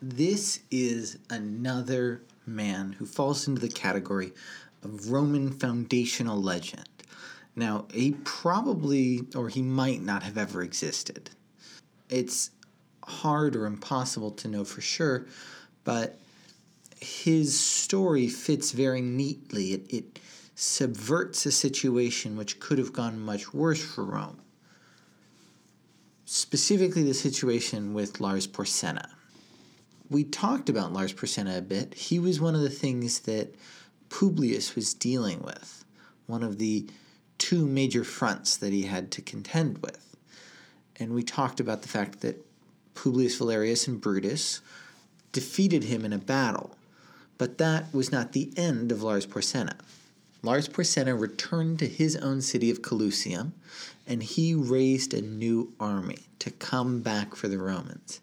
This is another man who falls into the category of Roman foundational legend. Now, he probably, or he might not have ever existed. It's hard or impossible to know for sure, but his story fits very neatly. It, it subverts a situation which could have gone much worse for Rome. Specifically, the situation with Lars Porsena. We talked about Lars Porsena a bit. He was one of the things that Publius was dealing with, one of the two major fronts that he had to contend with. And we talked about the fact that Publius Valerius and Brutus defeated him in a battle. But that was not the end of Lars Porsena. Lars Porsena returned to his own city of Clusium, and he raised a new army to come back for the Romans.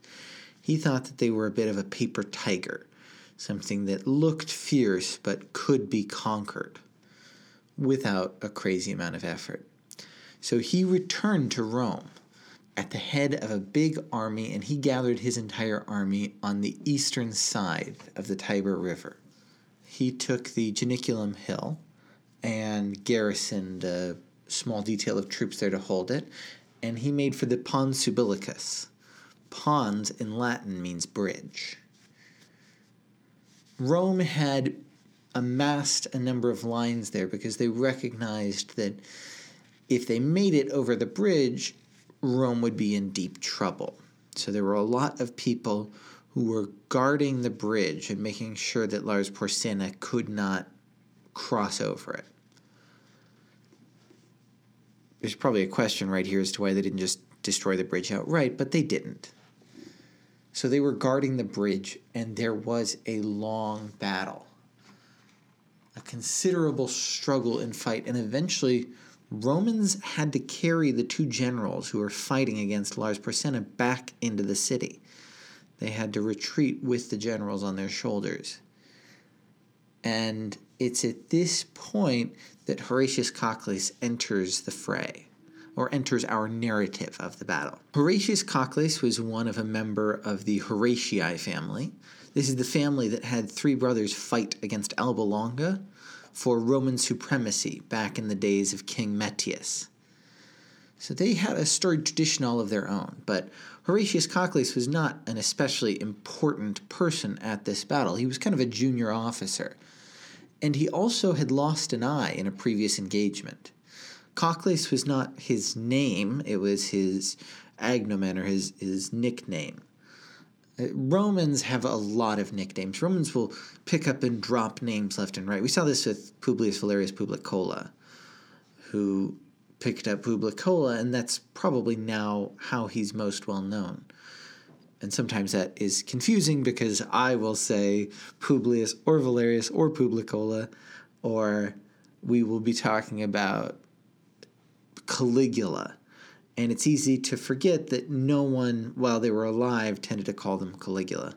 He thought that they were a bit of a paper tiger, something that looked fierce but could be conquered without a crazy amount of effort. So he returned to Rome at the head of a big army, and he gathered his entire army on the eastern side of the Tiber River. He took the Janiculum Hill and garrisoned a small detail of troops there to hold it, and he made for the Pons Sublicius. Pons in Latin means bridge. Rome had amassed a number of lines there because they recognized that if they made it over the bridge, Rome would be in deep trouble. So there were a lot of people who were guarding the bridge and making sure that Lars Porsena could not cross over it. There's probably a question right here as to why they didn't just destroy the bridge outright, but they didn't. So they were guarding the bridge, and there was a long battle, a considerable struggle and fight, and eventually Romans had to carry the two generals who were fighting against Lars Porsena back into the city. They had to retreat with the generals on their shoulders. And it's at this point that Horatius Cocles enters the fray, or enters our narrative of the battle. Horatius Cocles was one of a member of the Horatii family. This is the family that had three brothers fight against Alba Longa for Roman supremacy back in the days of King Metius. So they had a storied tradition all of their own, but Horatius Cocles was not an especially important person at this battle. He was kind of a junior officer. And he also had lost an eye in a previous engagement. Cocles was not his name, it was his agnomen or his, his nickname. Uh, Romans have a lot of nicknames. Romans will pick up and drop names left and right. We saw this with Publius Valerius Publicola, who picked up Publicola, and that's probably now how he's most well known. And sometimes that is confusing because I will say Publius or Valerius or Publicola, or we will be talking about Caligula and it's easy to forget that no one, while they were alive, tended to call them Caligula.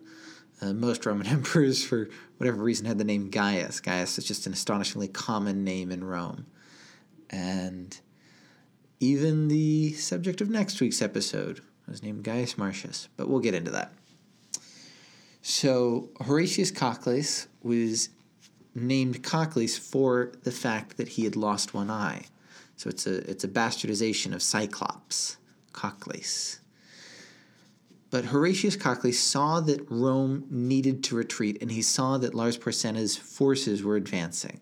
Uh, most Roman emperors, for whatever reason, had the name Gaius. Gaius is just an astonishingly common name in Rome. And even the subject of next week's episode was named Gaius Marcius, but we'll get into that. So, Horatius Cocles was named Cocles for the fact that he had lost one eye. So it's a it's a bastardization of Cyclops, Cocles. But Horatius Cocles saw that Rome needed to retreat, and he saw that Lars Porsena's forces were advancing.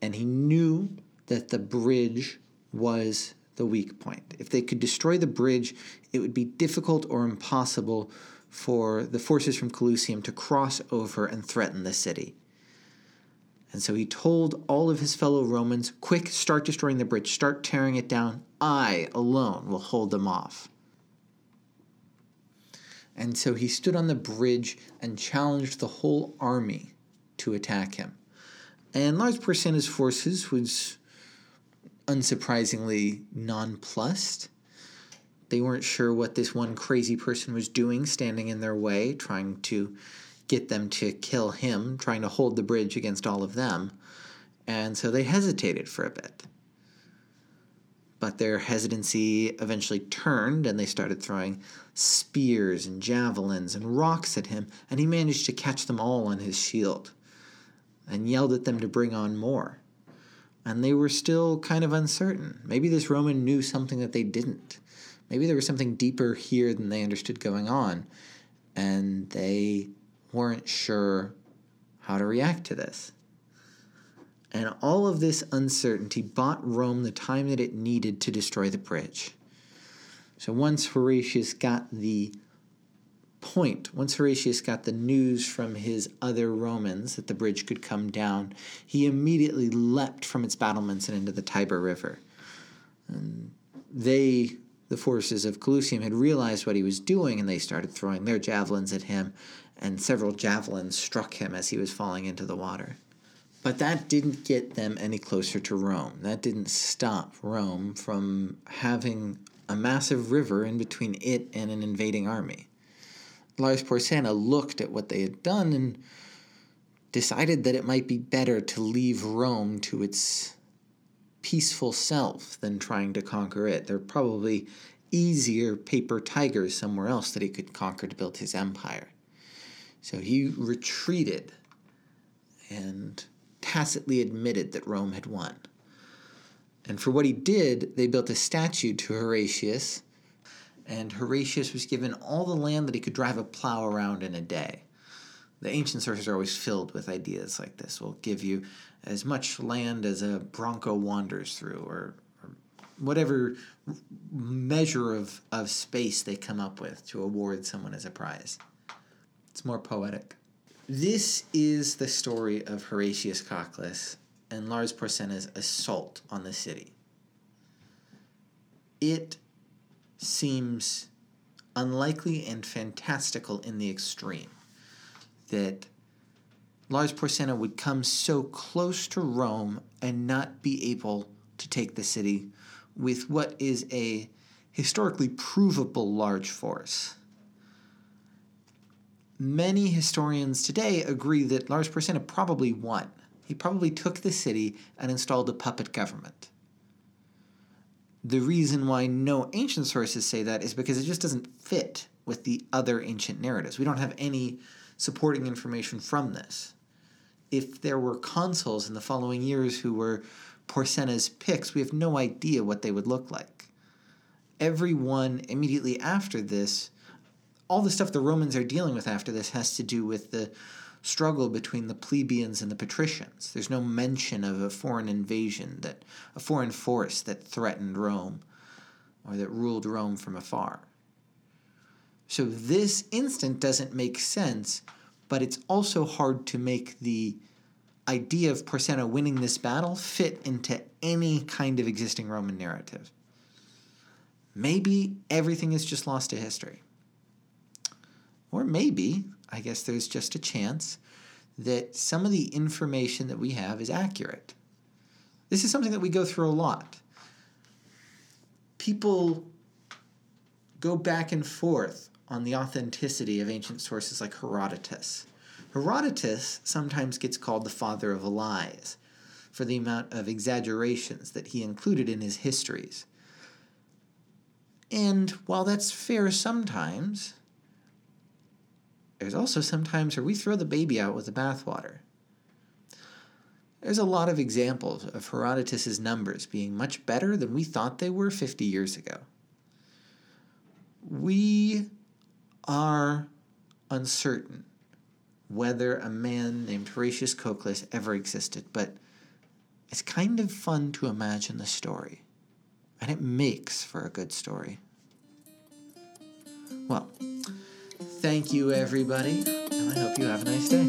And he knew that the bridge was the weak point. If they could destroy the bridge, it would be difficult or impossible for the forces from Clusium to cross over and threaten the city. And so he told all of his fellow Romans, Quick, start destroying the bridge, start tearing it down. I alone will hold them off. And so he stood on the bridge and challenged the whole army to attack him. And Lars Porsena's forces was unsurprisingly nonplussed. They weren't sure what this one crazy person was doing, standing in their way, trying to get them to kill him, trying to hold the bridge against all of them. And so they hesitated for a bit. But their hesitancy eventually turned and they started throwing spears and javelins and rocks at him, and he managed to catch them all on his shield and yelled at them to bring on more. And they were still kind of uncertain. Maybe this Roman knew something that they didn't. Maybe there was something deeper here than they understood going on, and they weren't sure how to react to this. And all of this uncertainty bought Rome the time that it needed to destroy the bridge. So once Horatius got the point, once Horatius got the news from his other Romans that the bridge could come down, he immediately leapt from its battlements and into the Tiber River. And they, the forces of Clusium, had realized what he was doing and they started throwing their javelins at him, and several javelins struck him as he was falling into the water. But that didn't get them any closer to Rome. That didn't stop Rome from having a massive river in between it and an invading army. Lars Porsena looked at what they had done and decided that it might be better to leave Rome to its peaceful self than trying to conquer it. There are probably easier paper tigers somewhere else that he could conquer to build his empire. So he retreated and tacitly admitted that Rome had won. And for what he did, they built a statue to Horatius, and Horatius was given all the land that he could drive a plow around in a day. The ancient sources are always filled with ideas like this. We'll give you as much land as a bronco wanders through, or, or whatever measure of, of space they come up with to award someone as a prize. It's more poetic. This is the story of Horatius Cocles and Lars Porsena's assault on the city. It seems unlikely and fantastical in the extreme that Lars Porsena would come so close to Rome and not be able to take the city with what is a historically provable large force. Many historians today agree that Lars Porsena probably won. He probably took the city and installed a puppet government. The reason why no ancient sources say that is because it just doesn't fit with the other ancient narratives. We don't have any supporting information from this. If there were consuls in the following years who were Porsena's picks, we have no idea what they would look like. Everyone immediately after this, all the stuff the Romans are dealing with after this has to do with the struggle between the plebeians and the patricians. There's no mention of a foreign invasion, that a foreign force that threatened Rome or that ruled Rome from afar. So this instant doesn't make sense, but it's also hard to make the idea of Porsena winning this battle fit into any kind of existing Roman narrative. Maybe everything is just lost to history. Or maybe I guess there's just a chance that some of the information that we have is accurate. This is something that we go through a lot. People go back and forth on the authenticity of ancient sources like Herodotus. Herodotus sometimes gets called the father of lies for the amount of exaggerations that he included in his histories. And while that's fair sometimes, there's also sometimes where we throw the baby out with the bathwater. There's a lot of examples of Herodotus's numbers being much better than we thought they were 50 years ago. We are uncertain whether a man named Horatius Cocles ever existed, but it's kind of fun to imagine the story, and it makes for a good story. Well, Thank you, everybody, and I hope you have a nice day.